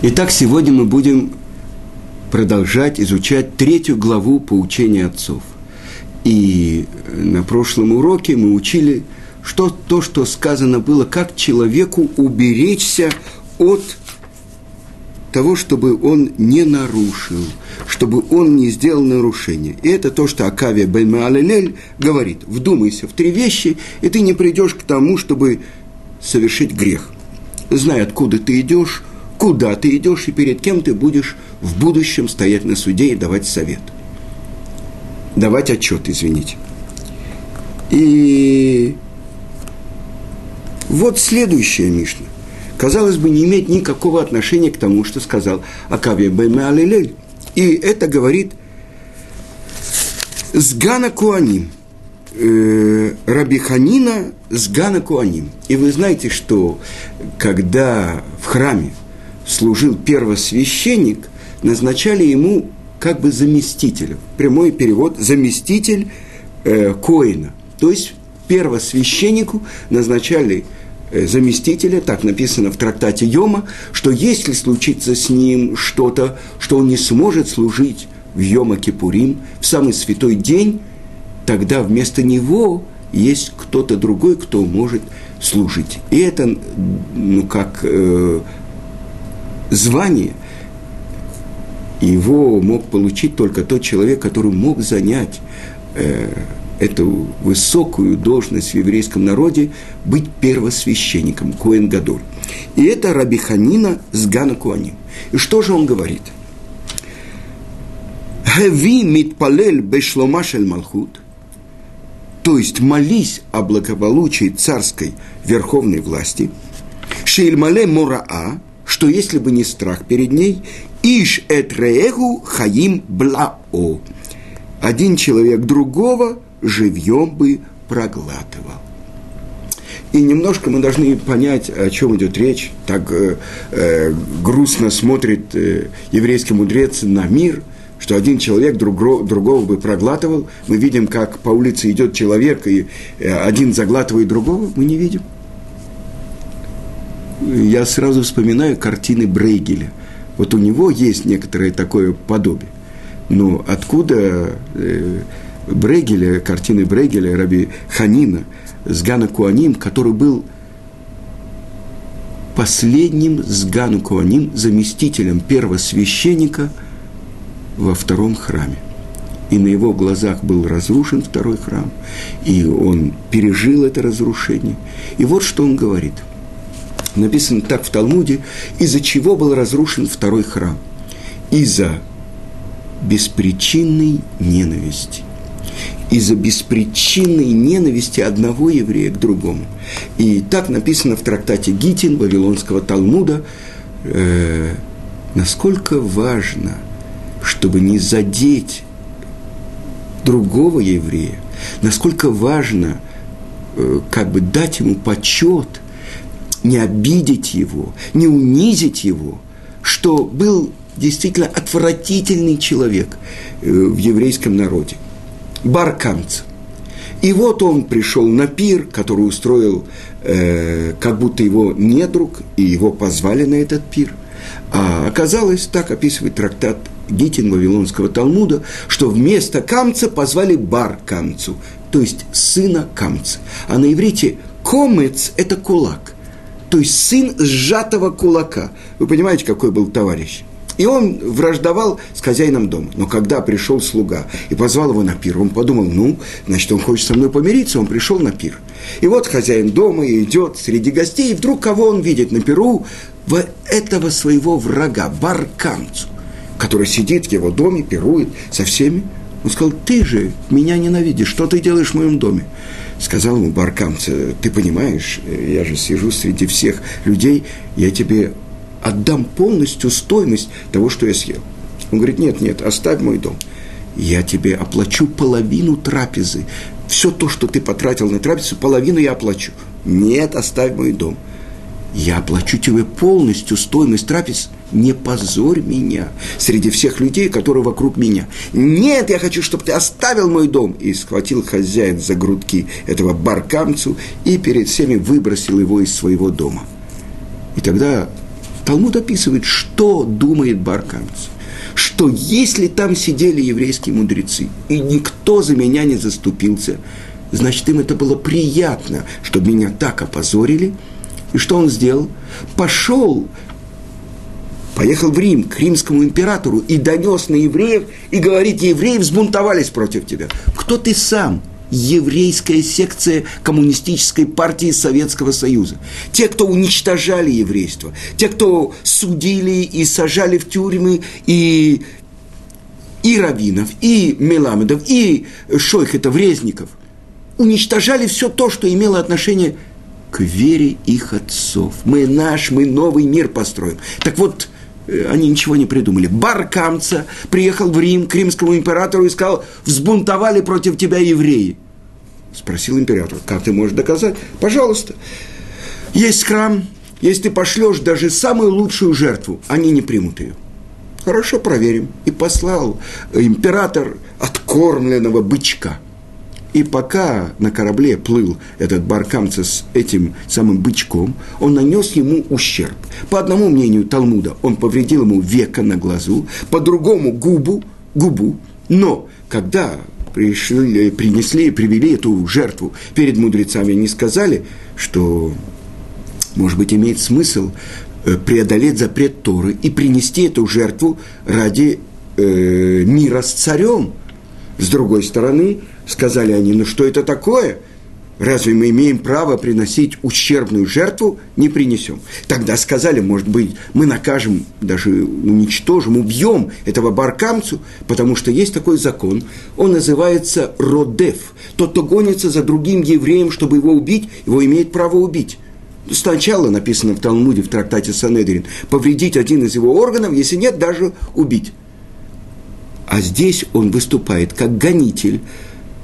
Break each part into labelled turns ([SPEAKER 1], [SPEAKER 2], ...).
[SPEAKER 1] Итак, сегодня мы будем продолжать изучать третью главу поучения отцов. И на прошлом уроке мы учили, что то, что сказано было, как человеку уберечься от того, чтобы он не нарушил, чтобы он не сделал нарушение. И это то, что Акавия бен Маалелель говорит. Вдумайся в три вещи, и ты не придешь к тому, чтобы совершить грех. Знай, откуда ты идешь, куда ты идешь и перед кем ты будешь в будущем стоять на суде и давать совет. Давать отчет, извините. И вот следующая Мишна. Казалось бы, не имеет никакого отношения к тому, что сказал Акавия Бен Алилель. И это говорит Сгана Куаним. Э, Рабиханина Сгана Куаним. И вы знаете, что когда в храме служил первосвященник, назначали ему как бы заместителя. Прямой перевод – заместитель э, Коина. То есть первосвященнику назначали э, заместителя, так написано в трактате Йома, что если случится с ним что-то, что он не сможет служить в Йома Кипурим, в самый святой день, тогда вместо него есть кто-то другой, кто может служить. И это, ну, как э, звание, его мог получить только тот человек, который мог занять э, эту высокую должность в еврейском народе, быть первосвященником, Коэн Гадоль. И это Рабиханина с Гана Куаним. И что же он говорит? Хави митпалель бешломашель малхут, то есть молись о благополучии царской верховной власти, шейльмале мураа, что если бы не страх перед ней, иш эт реэгу хаим блао, один человек другого живьем бы проглатывал. И немножко мы должны понять, о чем идет речь. Так э, э, грустно смотрит э, еврейский мудрец на мир, что один человек друг, другого бы проглатывал. Мы видим, как по улице идет человек, и э, один заглатывает другого. Мы не видим я сразу вспоминаю картины Брейгеля. Вот у него есть некоторое такое подобие. Но откуда э, Брейгеля, картины Брейгеля, Раби Ханина, с Гана Куаним, который был последним с Гану Куаним, заместителем первосвященника во втором храме. И на его глазах был разрушен второй храм, и он пережил это разрушение. И вот что он говорит – написано так в Талмуде, из-за чего был разрушен второй храм. Из-за беспричинной ненависти. Из-за беспричинной ненависти одного еврея к другому. И так написано в трактате Гитин Вавилонского Талмуда, э, насколько важно, чтобы не задеть другого еврея, насколько важно э, как бы дать ему почет – не обидеть его, не унизить его, что был действительно отвратительный человек э, в еврейском народе, барканца. И вот он пришел на пир, который устроил э, как будто его недруг, и его позвали на этот пир. А оказалось, так описывает трактат Гитин Вавилонского Талмуда, что вместо камца позвали бар камцу, то есть сына камца. А на иврите комец – это кулак – то есть сын сжатого кулака. Вы понимаете, какой был товарищ? И он враждовал с хозяином дома. Но когда пришел слуга и позвал его на пир, он подумал, ну, значит, он хочет со мной помириться, он пришел на пир. И вот хозяин дома идет среди гостей, и вдруг кого он видит на пиру? В этого своего врага, барканцу, который сидит в его доме, пирует со всеми. Он сказал, ты же меня ненавидишь, что ты делаешь в моем доме? Сказал ему Баркамца, ты понимаешь, я же сижу среди всех людей, я тебе отдам полностью стоимость того, что я съел. Он говорит, нет, нет, оставь мой дом. Я тебе оплачу половину трапезы. Все то, что ты потратил на трапезу, половину я оплачу. Нет, оставь мой дом я оплачу тебе полностью стоимость трапез, не позорь меня среди всех людей, которые вокруг меня. Нет, я хочу, чтобы ты оставил мой дом. И схватил хозяин за грудки этого баркамцу и перед всеми выбросил его из своего дома. И тогда Талмуд описывает, что думает Баркамц. Что если там сидели еврейские мудрецы, и никто за меня не заступился, значит, им это было приятно, чтобы меня так опозорили. И что он сделал? Пошел поехал в Рим к римскому императору и донес на евреев и говорит, евреи взбунтовались против тебя. Кто ты сам? еврейская секция коммунистической партии Советского Союза. Те, кто уничтожали еврейство, те, кто судили и сажали в тюрьмы и, и раввинов, и меламедов, и шойхетов, резников, уничтожали все то, что имело отношение к вере их отцов. Мы наш, мы новый мир построим. Так вот, они ничего не придумали. Баркамца приехал в Рим к римскому императору и сказал, взбунтовали против тебя евреи. Спросил император, как ты можешь доказать? Пожалуйста. Есть храм, если ты пошлешь даже самую лучшую жертву, они не примут ее. Хорошо, проверим. И послал император откормленного бычка – и пока на корабле плыл этот баркамца с этим самым бычком, он нанес ему ущерб. По одному мнению Талмуда, он повредил ему века на глазу, по другому губу, губу. Но когда пришли, принесли привели эту жертву перед мудрецами, они сказали, что, может быть, имеет смысл э, преодолеть запрет Торы и принести эту жертву ради э, мира с царем. С другой стороны, сказали они, ну что это такое? Разве мы имеем право приносить ущербную жертву? Не принесем. Тогда сказали, может быть, мы накажем, даже уничтожим, убьем этого баркамцу, потому что есть такой закон. Он называется родев. Тот, кто гонится за другим евреем, чтобы его убить, его имеет право убить. Сначала написано в Талмуде, в трактате Санедрин, повредить один из его органов, если нет, даже убить. А здесь он выступает как гонитель,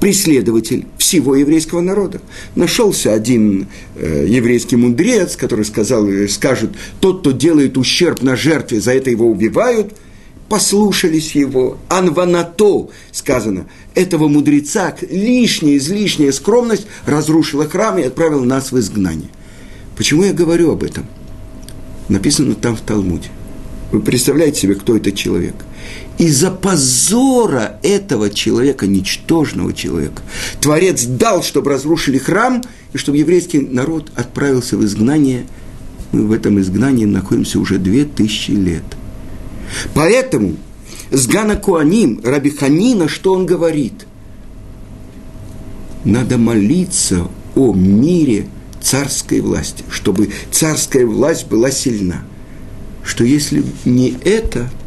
[SPEAKER 1] преследователь всего еврейского народа. Нашелся один э, еврейский мудрец, который сказал, э, скажет, тот, кто делает ущерб на жертве, за это его убивают, послушались его. Анванато, сказано, этого мудреца, лишняя, излишняя скромность разрушила храм и отправила нас в изгнание. Почему я говорю об этом? Написано там в Талмуде. Вы представляете себе, кто это человек – из-за позора этого человека, ничтожного человека, Творец дал, чтобы разрушили храм, и чтобы еврейский народ отправился в изгнание. Мы в этом изгнании находимся уже две тысячи лет. Поэтому с Гана Куаним, Раби Ханина, что он говорит? Надо молиться о мире царской власти, чтобы царская власть была сильна. Что если не это –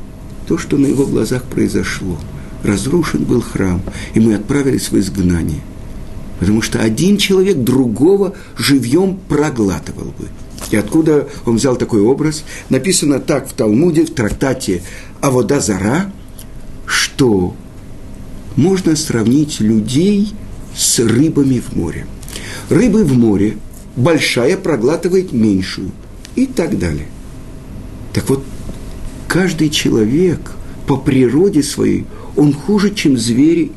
[SPEAKER 1] то, что на его глазах произошло. Разрушен был храм, и мы отправились в изгнание. Потому что один человек другого живьем проглатывал бы. И откуда он взял такой образ? Написано так в Талмуде, в трактате Авода Зара, что можно сравнить людей с рыбами в море. Рыбы в море большая проглатывает меньшую и так далее. Так вот, каждый человек по природе своей, он хуже, чем звери,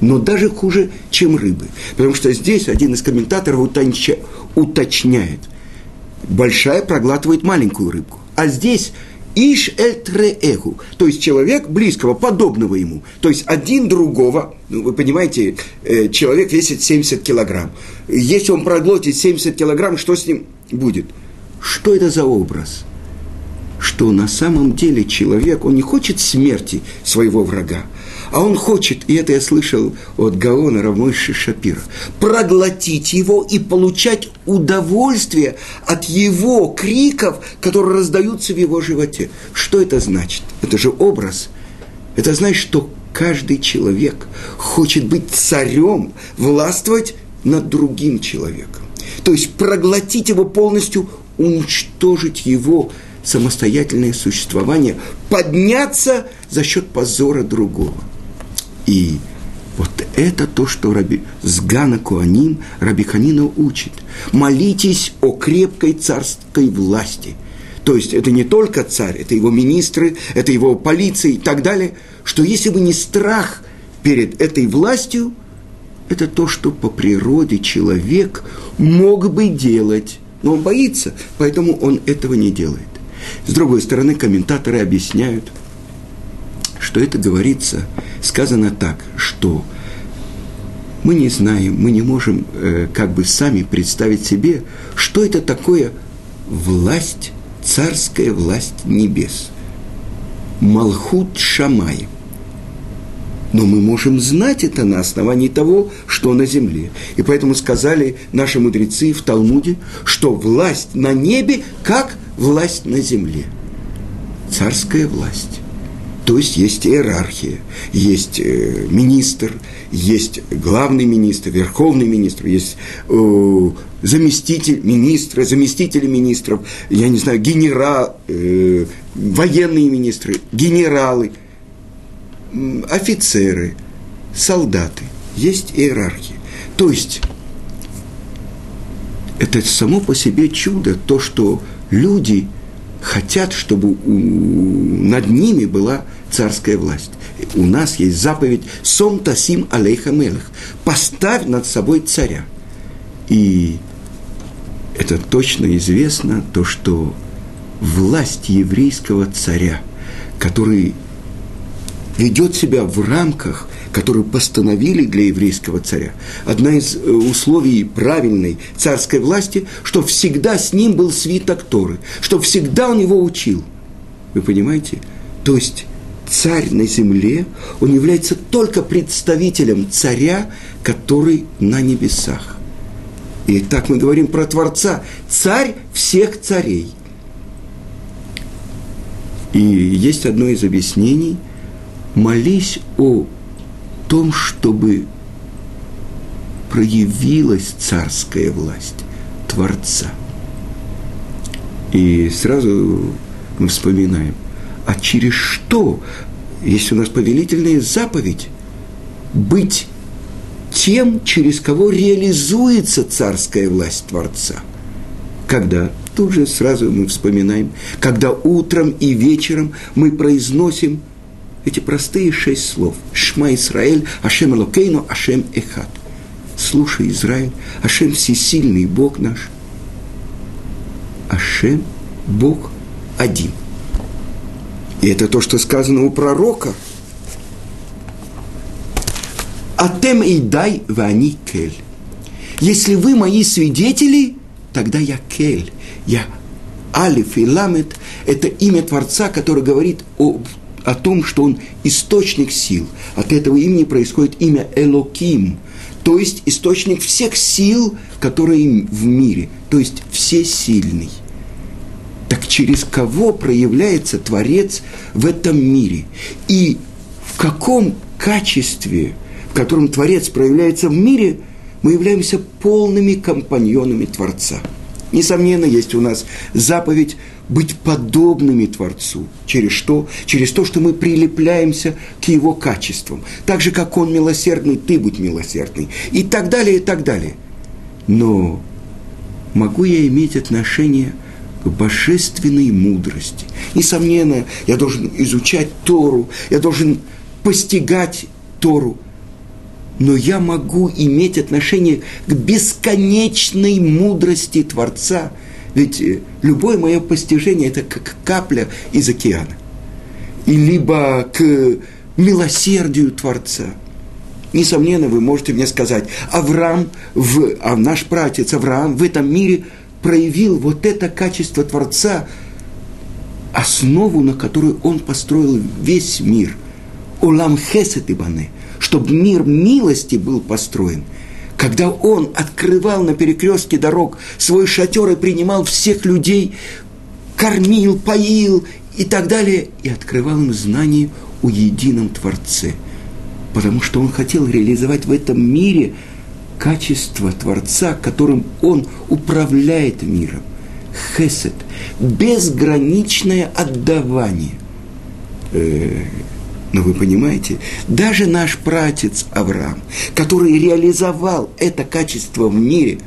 [SPEAKER 1] но даже хуже, чем рыбы. Потому что здесь один из комментаторов уточняет. Большая проглатывает маленькую рыбку. А здесь Иш эль то есть человек близкого, подобного ему. То есть один другого, ну, вы понимаете, э, человек весит 70 килограмм. Если он проглотит 70 килограмм, что с ним будет? Что это за образ? Что на самом деле человек, он не хочет смерти своего врага, а он хочет, и это я слышал от Гаона Рамойши Шапира, проглотить его и получать удовольствие от его криков, которые раздаются в его животе. Что это значит? Это же образ. Это значит, что каждый человек хочет быть царем, властвовать над другим человеком. То есть проглотить его полностью, уничтожить его самостоятельное существование, подняться за счет позора другого. И вот это то, что Раби, Сгана Куаним Раби Ханина учит. Молитесь о крепкой царской власти. То есть это не только царь, это его министры, это его полиция и так далее, что если бы не страх перед этой властью, это то, что по природе человек мог бы делать, но он боится, поэтому он этого не делает. С другой стороны, комментаторы объясняют, что это говорится, сказано так, что мы не знаем, мы не можем э, как бы сами представить себе, что это такое власть, царская власть небес. Малхут Шамай. Но мы можем знать это на основании того, что на земле. И поэтому сказали наши мудрецы в Талмуде, что власть на небе как власть на земле. Царская власть. То есть есть иерархия, есть э, министр, есть главный министр, верховный министр, есть э, заместитель министра, заместители министров, я не знаю, генерал, э, военные министры, генералы, офицеры, солдаты. Есть иерархия. То есть это само по себе чудо, то, что люди хотят, чтобы у, над ними была царская власть. У нас есть заповедь «Сом тасим алейха мелых» – «Поставь над собой царя». И это точно известно, то, что власть еврейского царя, который ведет себя в рамках, которые постановили для еврейского царя. Одна из э, условий правильной царской власти, что всегда с ним был свиток Торы, что всегда он его учил. Вы понимаете? То есть царь на земле, он является только представителем царя, который на небесах. И так мы говорим про Творца. Царь всех царей. И есть одно из объяснений. Молись о том, чтобы проявилась царская власть Творца. И сразу мы вспоминаем, а через что, если у нас повелительная заповедь, быть тем, через кого реализуется царская власть Творца. Когда? Тут же сразу мы вспоминаем, когда утром и вечером мы произносим эти простые шесть слов. Шма Исраэль, Ашем Элокейну, Ашем Эхад. Слушай, Израиль, Ашем всесильный Бог наш. Ашем – Бог один – и это то, что сказано у пророка. Атем и дай вани кель. Если вы мои свидетели, тогда я кель. Я Алиф и Ламет – это имя Творца, который говорит о, о том, что он источник сил. От этого имени происходит имя Элоким, то есть источник всех сил, которые в мире, то есть всесильный так через кого проявляется Творец в этом мире? И в каком качестве, в котором Творец проявляется в мире, мы являемся полными компаньонами Творца. Несомненно, есть у нас заповедь быть подобными Творцу. Через что? Через то, что мы прилепляемся к Его качествам. Так же, как Он милосердный, ты будь милосердный. И так далее, и так далее. Но могу я иметь отношение – к божественной мудрости. Несомненно, я должен изучать Тору, я должен постигать Тору, но я могу иметь отношение к бесконечной мудрости Творца, ведь э, любое мое постижение – это как капля из океана, и либо к милосердию Творца – Несомненно, вы можете мне сказать, Авраам, в, а наш пратец Авраам в этом мире проявил вот это качество Творца, основу, на которую он построил весь мир. Улам хесет ибане, чтобы мир милости был построен. Когда он открывал на перекрестке дорог свой шатер и принимал всех людей, кормил, поил и так далее, и открывал им знание о едином Творце. Потому что он хотел реализовать в этом мире – качество Творца, которым Он управляет миром. Хесед – безграничное отдавание. Но вы понимаете, даже наш пратец Авраам, который реализовал это качество в мире,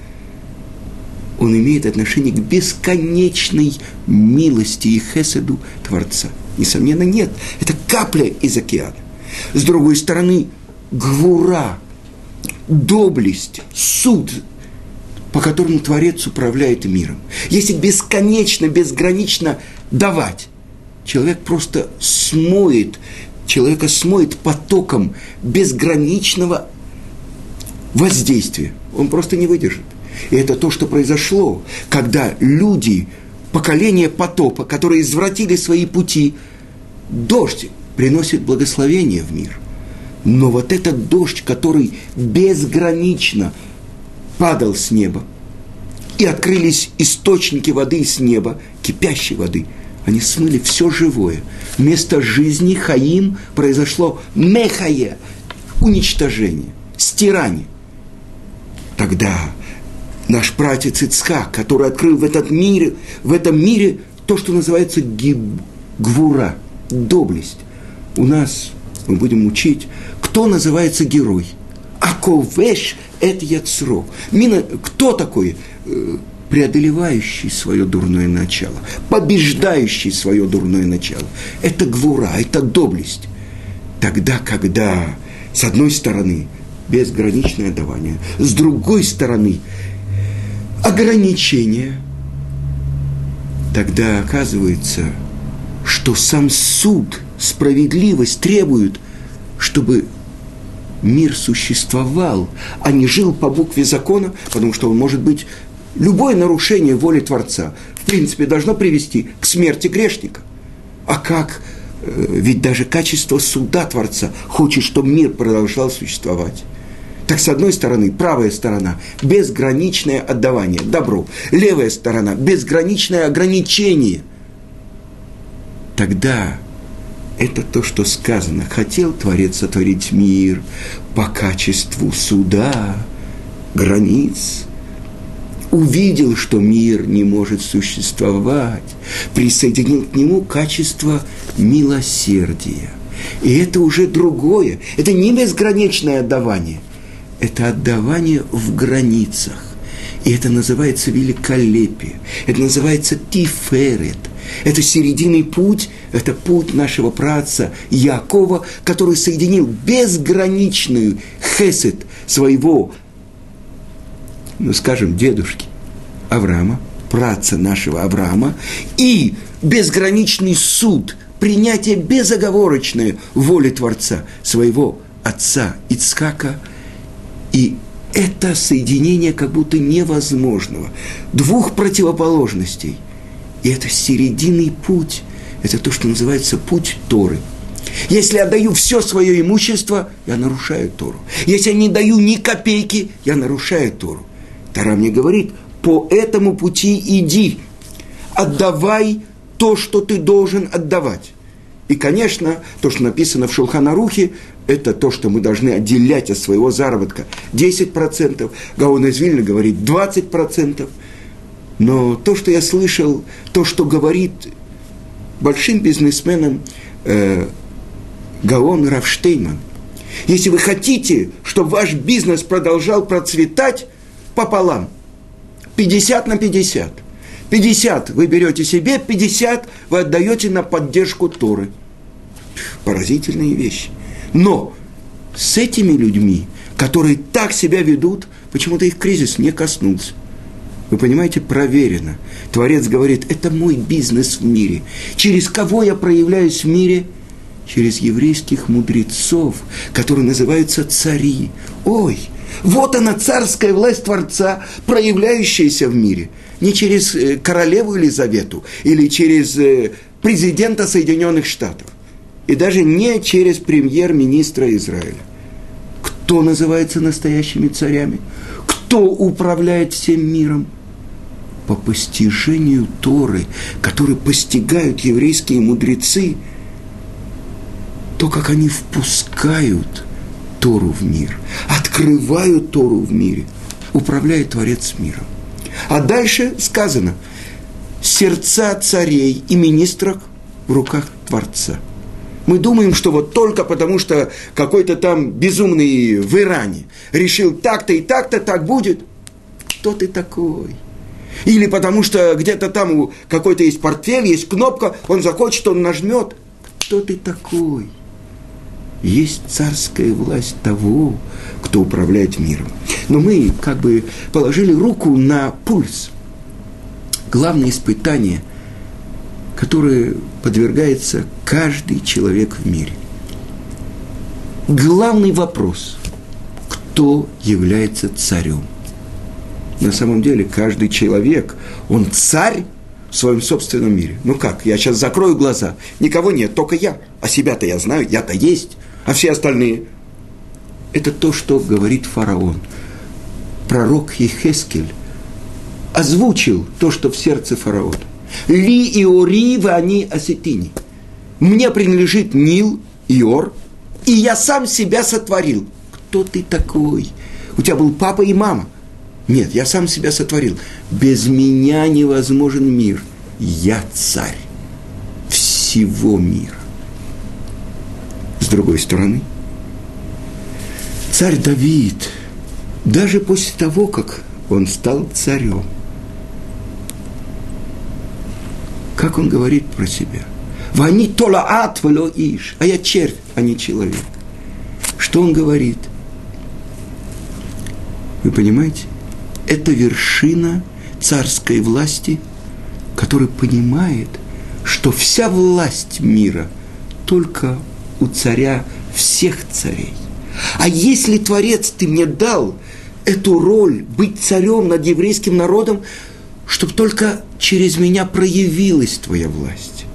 [SPEAKER 1] он имеет отношение к бесконечной милости и хеседу Творца. Несомненно, нет. Это капля из океана. С другой стороны, гвура – доблесть, суд, по которому Творец управляет миром. Если бесконечно, безгранично давать, человек просто смоет, человека смоет потоком безграничного воздействия. Он просто не выдержит. И это то, что произошло, когда люди, поколение потопа, которые извратили свои пути, дождь приносит благословение в мир. Но вот этот дождь, который безгранично падал с неба, и открылись источники воды с неба, кипящей воды, они смыли все живое. Вместо жизни Хаим произошло мехае, уничтожение, стирание. Тогда наш пратец Ицхак, который открыл в, этот мире, в этом мире то, что называется гвура, доблесть. У нас мы будем учить, кто называется герой. Аковеш – это яцро. Мина, кто такой? Преодолевающий свое дурное начало, побеждающий свое дурное начало. Это гвура, это доблесть. Тогда, когда, с одной стороны, безграничное давание, с другой стороны, ограничения, тогда оказывается, что сам суд, справедливость требует, чтобы мир существовал, а не жил по букве закона, потому что он может быть любое нарушение воли Творца, в принципе, должно привести к смерти грешника. А как? Э, ведь даже качество суда Творца хочет, чтобы мир продолжал существовать. Так с одной стороны, правая сторона – безграничное отдавание, добро. Левая сторона – безграничное ограничение. Тогда это то, что сказано. Хотел Творец сотворить мир по качеству суда, границ. Увидел, что мир не может существовать, присоединил к нему качество милосердия. И это уже другое. Это не безграничное отдавание это отдавание в границах. И это называется великолепие. Это называется тиферет. Это серединный путь, это путь нашего праца Якова, который соединил безграничную хесед своего, скажем, дедушки Авраама, праца нашего Авраама, и безграничный суд, принятие безоговорочное воли Творца своего отца Ицкака – и это соединение как будто невозможного. Двух противоположностей. И это серединный путь. Это то, что называется путь Торы. Если я даю все свое имущество, я нарушаю Тору. Если я не даю ни копейки, я нарушаю Тору. Тора мне говорит, по этому пути иди. Отдавай то, что ты должен отдавать. И, конечно, то, что написано в Шулханарухе, это то, что мы должны отделять от своего заработка 10%. Гаон из Вильна говорит 20%. Но то, что я слышал, то, что говорит большим бизнесменам э, Гаон Равштейман, если вы хотите, чтобы ваш бизнес продолжал процветать пополам, 50 на 50. 50 вы берете себе, 50 вы отдаете на поддержку Торы. Поразительные вещи. Но с этими людьми, которые так себя ведут, почему-то их кризис не коснулся. Вы понимаете, проверено. Творец говорит, это мой бизнес в мире. Через кого я проявляюсь в мире? Через еврейских мудрецов, которые называются цари. Ой, вот она, царская власть Творца, проявляющаяся в мире. Не через э, королеву Елизавету или через э, президента Соединенных Штатов и даже не через премьер-министра Израиля. Кто называется настоящими царями? Кто управляет всем миром? По постижению Торы, которые постигают еврейские мудрецы, то, как они впускают Тору в мир, открывают Тору в мире, управляет Творец миром. А дальше сказано, сердца царей и министров в руках Творца – мы думаем, что вот только потому, что какой-то там безумный в Иране решил так-то и так-то, так будет. Кто ты такой? Или потому что где-то там какой-то есть портфель, есть кнопка, он захочет, он нажмет. Кто ты такой? Есть царская власть того, кто управляет миром. Но мы как бы положили руку на пульс. Главное испытание, которое подвергается каждый человек в мире. Главный вопрос – кто является царем? На самом деле каждый человек, он царь в своем собственном мире. Ну как, я сейчас закрою глаза, никого нет, только я. А себя-то я знаю, я-то есть, а все остальные. Это то, что говорит фараон. Пророк Ехескель озвучил то, что в сердце фараона. Ли и Ори они осетини. Мне принадлежит Нил, Иор, и я сам себя сотворил. Кто ты такой? У тебя был папа и мама – нет, я сам себя сотворил. Без меня невозможен мир. Я царь всего мира. С другой стороны, царь Давид, даже после того, как он стал царем, как он говорит про себя? Вани толаат вело иш, а я червь, а не человек. Что он говорит? Вы понимаете? это вершина царской власти, который понимает, что вся власть мира только у царя всех царей. А если Творец ты мне дал эту роль быть царем над еврейским народом, чтобы только через меня проявилась твоя власть.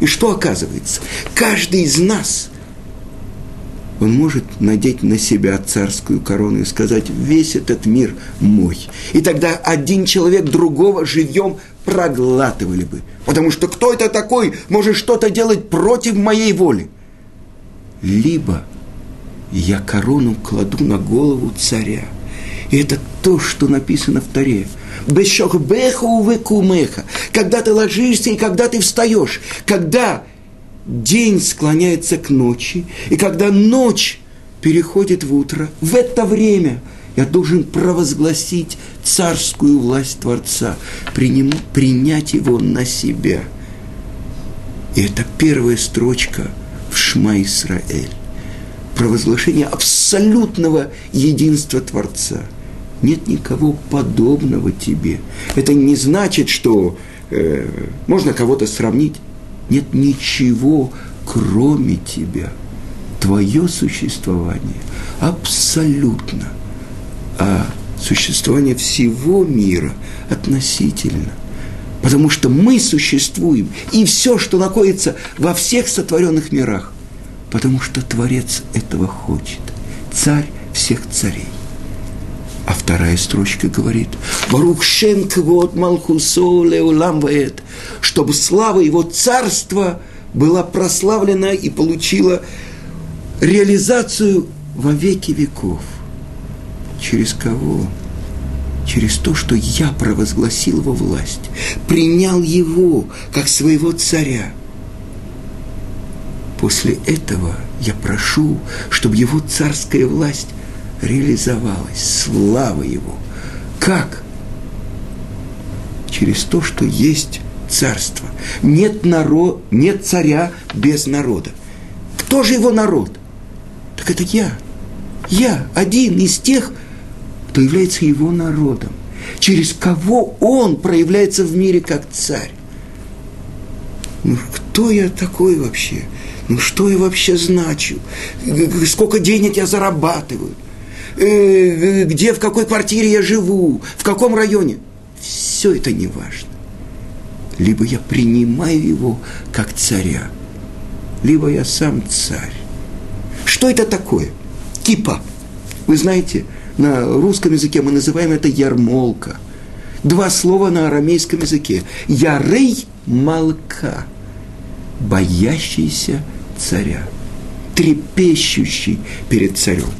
[SPEAKER 1] И что оказывается? Каждый из нас он может надеть на себя царскую корону и сказать, весь этот мир мой. И тогда один человек другого живьем проглатывали бы. Потому что кто это такой может что-то делать против моей воли? Либо я корону кладу на голову царя. И это то, что написано в Таре. Бешохбеха увекумеха. Когда ты ложишься и когда ты встаешь. Когда день склоняется к ночи, и когда ночь переходит в утро, в это время я должен провозгласить царскую власть Творца, приним, принять его на себя. И это первая строчка в Шма Исраэль. Провозглашение абсолютного единства Творца. Нет никого подобного тебе. Это не значит, что э, можно кого-то сравнить нет ничего, кроме тебя. Твое существование абсолютно, а существование всего мира относительно. Потому что мы существуем, и все, что находится во всех сотворенных мирах, потому что Творец этого хочет. Царь всех царей. А вторая строчка говорит, «Барух шен квот малхусо леулам ваэт», чтобы слава его царства была прославлена и получила реализацию во веки веков. Через кого? Через то, что я провозгласил его власть, принял его как своего царя. После этого я прошу, чтобы его царская власть реализовалась, слава Его. Как? Через то, что есть царство. Нет, народ, нет царя без народа. Кто же его народ? Так это я. Я один из тех, кто является его народом. Через кого он проявляется в мире как царь. Ну, кто я такой вообще? Ну, что я вообще значу? Сколько денег я зарабатываю? Э, где, в какой квартире я живу, в каком районе. Все это не важно. Либо я принимаю его как царя, либо я сам царь. Что это такое? Кипа. Вы знаете, на русском языке мы называем это ярмолка. Два слова на арамейском языке. Ярей малка. Боящийся царя. Трепещущий перед царем.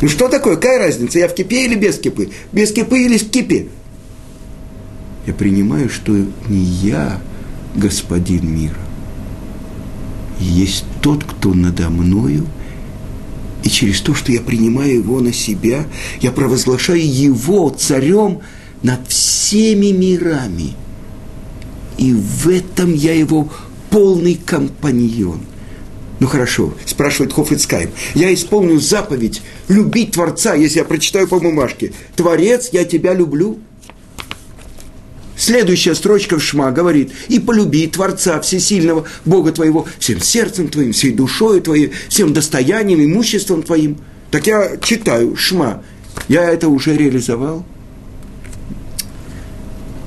[SPEAKER 1] Ну что такое? Какая разница? Я в кипе или без кипы? Без кипы или в кипе? Я принимаю, что не я господин мира. Есть тот, кто надо мною, и через то, что я принимаю его на себя, я провозглашаю его царем над всеми мирами. И в этом я его полный компаньон. Ну хорошо, спрашивает Хофицкайм. Я исполню заповедь любить Творца, если я прочитаю по бумажке. Творец, я тебя люблю. Следующая строчка в Шма говорит, и полюби Творца Всесильного, Бога твоего, всем сердцем твоим, всей душой твоей, всем достоянием, имуществом твоим. Так я читаю Шма, я это уже реализовал.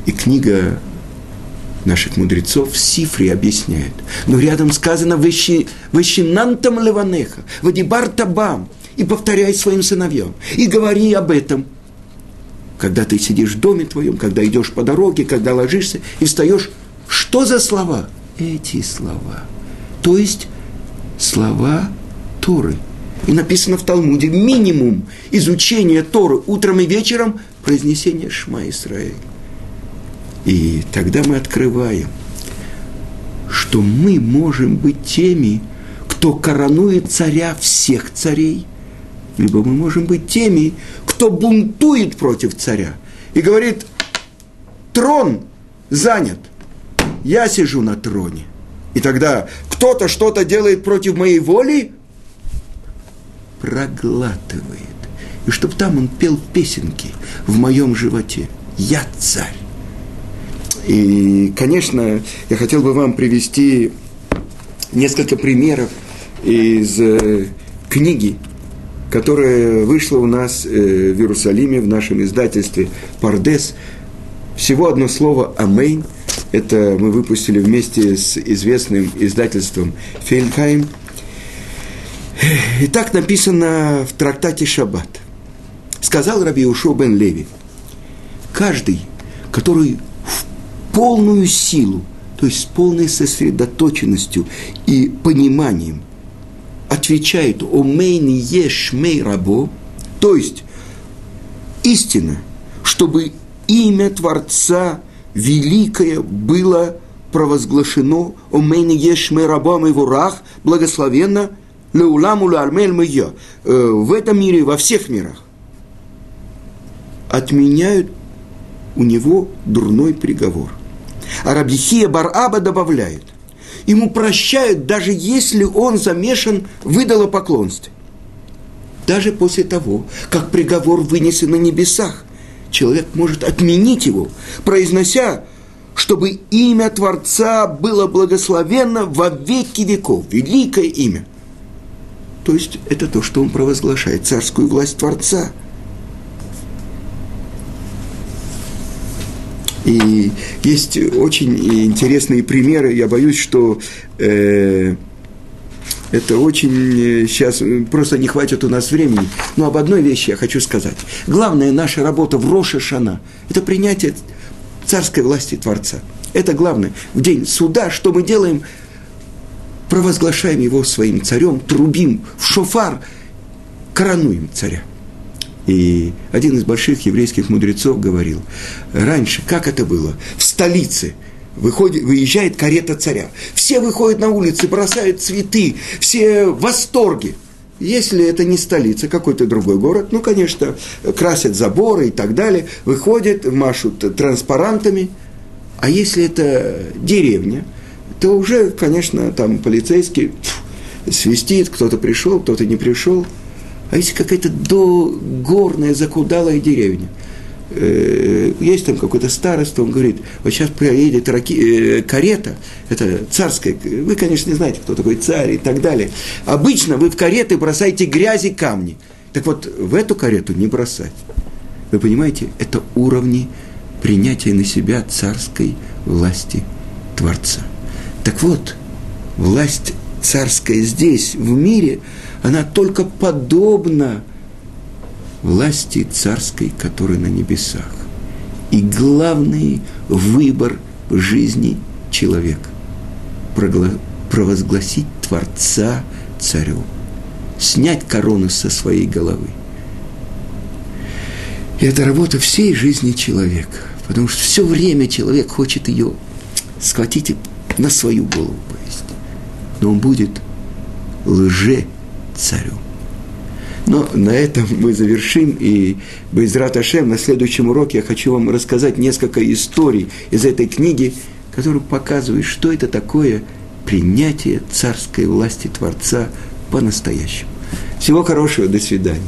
[SPEAKER 1] И книга наших мудрецов в Сифре объясняет. Но рядом сказано «Вещинантам леванеха, вадибар табам» и повторяй своим сыновьям, и говори об этом – когда ты сидишь в доме твоем, когда идешь по дороге, когда ложишься и встаешь. Что за слова? Эти слова. То есть слова Торы. И написано в Талмуде минимум изучения Торы утром и вечером произнесение Шма Исраэль. И тогда мы открываем, что мы можем быть теми, кто коронует царя всех царей, либо мы можем быть теми, кто бунтует против царя и говорит, трон занят, я сижу на троне. И тогда кто-то что-то делает против моей воли, проглатывает. И чтобы там он пел песенки в моем животе. Я царь. И, конечно, я хотел бы вам привести несколько примеров из э, книги которая вышла у нас э, в Иерусалиме в нашем издательстве «Пардес». Всего одно слово «Амейн». Это мы выпустили вместе с известным издательством «Фельдхайм». И так написано в трактате «Шаббат». Сказал Раби Йеошуа бен Леви, каждый, который в полную силу, то есть с полной сосредоточенностью и пониманием отвечает «אמן יהא שמיה רבא», то есть истина, чтобы имя Творца великое было провозглашено. «Омейн еш мей рабо мей ворах», благословенно «Леуламу лармель мейя» в этом мире, во всех мирах, отменяют у него дурной приговор. А Рабихия Бараба добавляет – ему прощают, даже если он замешан в идолопоклонстве. Даже после того, как приговор вынесен на небесах, человек может отменить его, произнося, чтобы имя Творца было благословенно во веки веков, великое имя. То есть это то, что он провозглашает, царскую власть Творца – И есть очень интересные примеры. Я боюсь, что э, это очень сейчас э, просто не хватит у нас времени. Но об одной вещи я хочу сказать. Главная наша работа в Роша Шана – это принятие царской власти Творца. Это главное. В день суда, что мы делаем? Провозглашаем его своим царем, трубим в шофар, коронуем царя. И один из больших еврейских мудрецов говорил, раньше, как это было, в столице выходит, выезжает карета царя. Все выходят на улицы, бросают цветы, все в восторге. Если это не столица, какой-то другой город, ну, конечно, красят заборы и так далее, выходят, машут транспарантами. А если это деревня, то уже, конечно, там полицейский свистит, кто-то пришел, кто-то не пришел – а если какая-то догорная, закудалая деревня, э, есть там какой-то староста, он говорит, вот сейчас проедет раки, э, карета, это царская, вы, конечно, не знаете, кто такой царь и так далее. Обычно вы в кареты бросаете грязи, камни. Так вот, в эту карету не бросать. Вы понимаете, это уровни принятия на себя царской власти Творца. Так вот, власть царская здесь, в мире – она только подобна власти царской, которая на небесах. И главный выбор жизни человека – провозгласить Творца царю, снять корону со своей головы. И это работа всей жизни человека, потому что все время человек хочет ее схватить на свою голову повесить. Но он будет лже царю. Но на этом мы завершим, и Байзрат Ашем на следующем уроке я хочу вам рассказать несколько историй из этой книги, которые показывают, что это такое принятия царской власти Творца по-настоящему. Всего хорошего, до свидания.